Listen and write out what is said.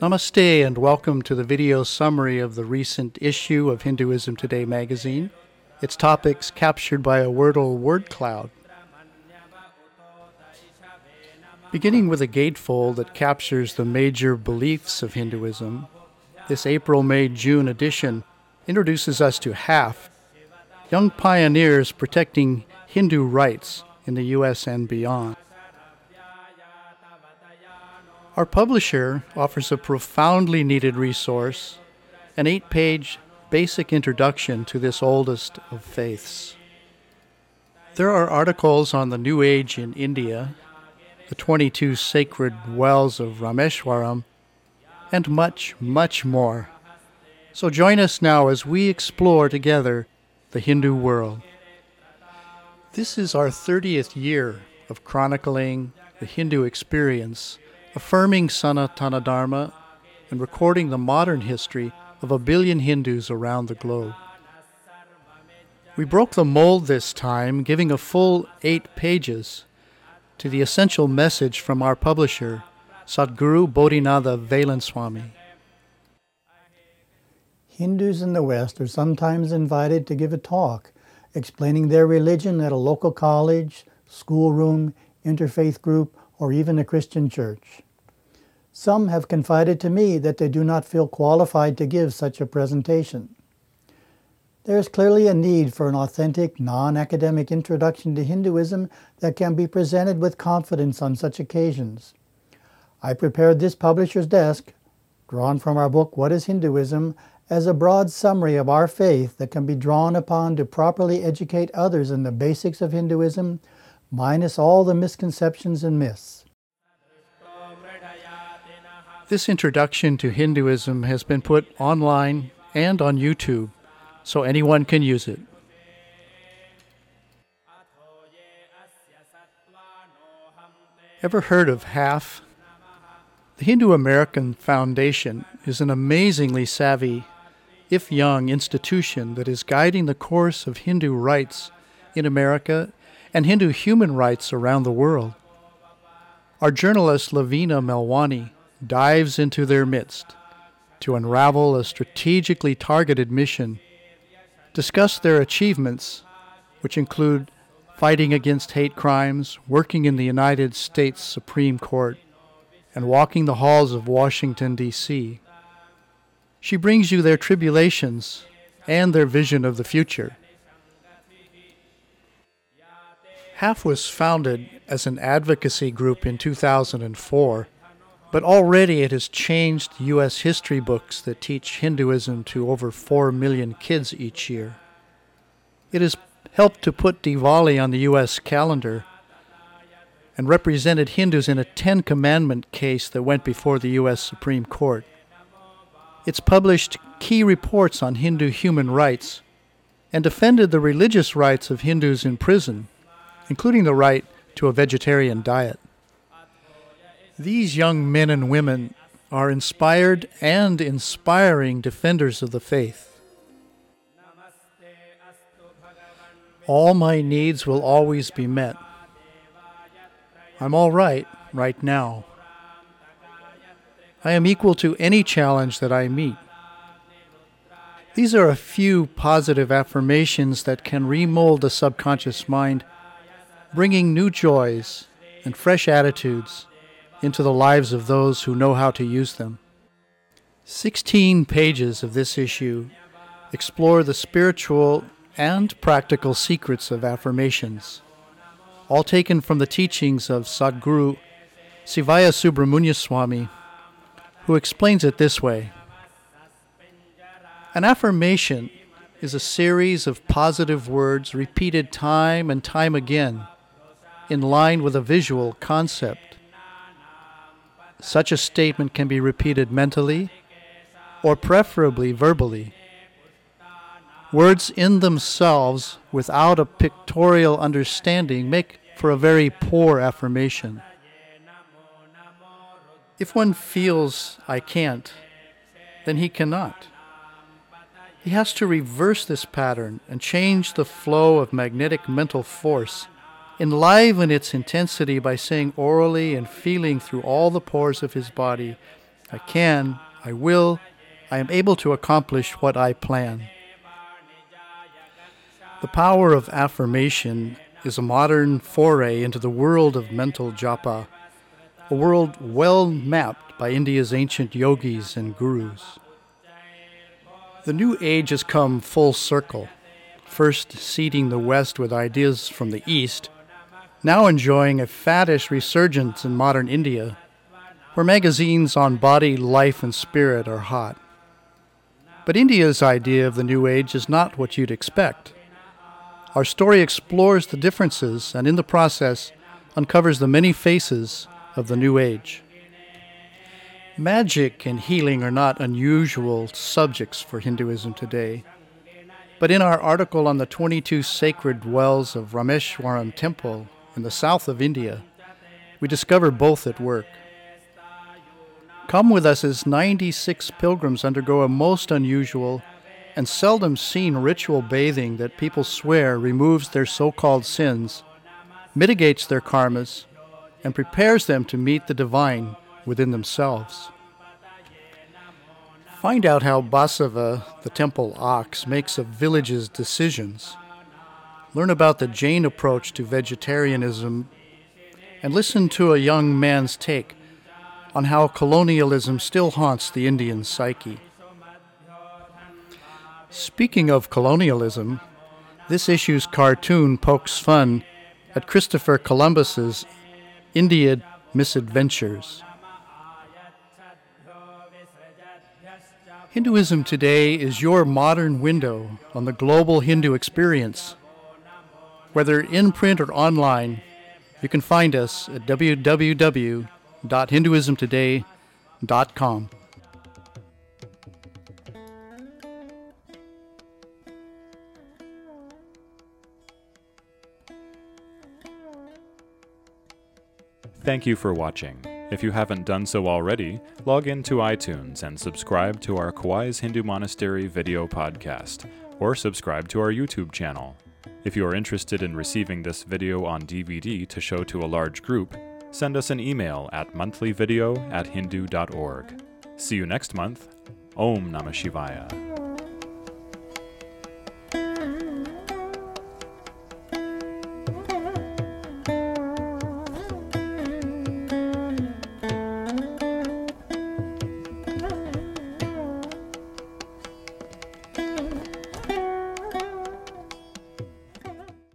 Namaste and welcome to the video summary of the recent issue of Hinduism Today magazine. Its topics captured by a Wordle word cloud. Beginning with a gatefold that captures the major beliefs of Hinduism, this April May June edition introduces us to HAF young pioneers protecting Hindu rights in the US and beyond. Our publisher offers a profoundly needed resource, an eight page basic introduction to this oldest of faiths. There are articles on the New Age in India, the 22 sacred wells of Rameshwaram, and much, much more. So join us now as we explore together the Hindu world. This is our 30th year of chronicling the Hindu experience affirming Sanatana Dharma and recording the modern history of a billion Hindus around the globe. We broke the mold this time, giving a full eight pages to the essential message from our publisher, Satguru Bodhinatha Veylanswami. Hindus in the West are sometimes invited to give a talk explaining their religion at a local college, schoolroom, interfaith group, or even a Christian church. Some have confided to me that they do not feel qualified to give such a presentation. There is clearly a need for an authentic, non academic introduction to Hinduism that can be presented with confidence on such occasions. I prepared this publisher's desk, drawn from our book What is Hinduism, as a broad summary of our faith that can be drawn upon to properly educate others in the basics of Hinduism, minus all the misconceptions and myths. This introduction to Hinduism has been put online and on YouTube, so anyone can use it. Ever heard of HAF? The Hindu American Foundation is an amazingly savvy, if young, institution that is guiding the course of Hindu rights in America and Hindu human rights around the world. Our journalist Lavina Melwani dives into their midst to unravel a strategically targeted mission, discuss their achievements, which include fighting against hate crimes, working in the United States Supreme Court, and walking the halls of Washington, D.C. She brings you their tribulations and their vision of the future. HAF was founded as an advocacy group in 2004, but already it has changed U.S. history books that teach Hinduism to over 4 million kids each year. It has helped to put Diwali on the U.S. calendar and represented Hindus in a Ten Commandment case that went before the U.S. Supreme Court. It's published key reports on Hindu human rights and defended the religious rights of Hindus in prison, including the right to a vegetarian diet. These young men and women are inspired and inspiring defenders of the faith. All my needs will always be met. I'm all right right now. I am equal to any challenge that I meet. These are a few positive affirmations that can remold the subconscious mind, bringing new joys and fresh attitudes into the lives of those who know how to use them. Sixteen pages of this issue explore the spiritual and practical secrets of affirmations, all taken from the teachings of Satguru Sivaya Subramuniyaswami who explains it this way An affirmation is a series of positive words repeated time and time again in line with a visual concept. Such a statement can be repeated mentally or preferably verbally. Words in themselves, without a pictorial understanding, make for a very poor affirmation. If one feels I can't, then he cannot. He has to reverse this pattern and change the flow of magnetic mental force, enliven its intensity by saying orally and feeling through all the pores of his body, I can, I will, I am able to accomplish what I plan. The power of affirmation is a modern foray into the world of mental japa, a world well mapped by India's ancient yogis and gurus. The New Age has come full circle, first seeding the West with ideas from the East, now enjoying a faddish resurgence in modern India, where magazines on body, life, and spirit are hot. But India's idea of the New Age is not what you'd expect. Our story explores the differences and, in the process, uncovers the many faces of the New Age. Magic and healing are not unusual subjects for Hinduism today. But in our article on the 22 sacred wells of Rameshwaram Temple in the south of India, we discover both at work. Come with us as 96 pilgrims undergo a most unusual and seldom seen ritual bathing that people swear removes their so called sins, mitigates their karmas, and prepares them to meet the divine within themselves. Find out how Basava, the temple ox, makes a village's decisions. Learn about the Jain approach to vegetarianism, and listen to a young man's take on how colonialism still haunts the Indian psyche. Speaking of colonialism, this issue's cartoon pokes fun at Christopher Columbus's India misadventures. Hinduism today is your modern window on the global Hindu experience. Whether in print or online, you can find us at www.hinduismtoday.com. Thank you for watching. If you haven't done so already, log into iTunes and subscribe to our Kauai's Hindu Monastery video podcast, or subscribe to our YouTube channel. If you are interested in receiving this video on DVD to show to a large group, send us an email at monthlyvideo at hindu.org. See you next month. Om Namah Shivaya.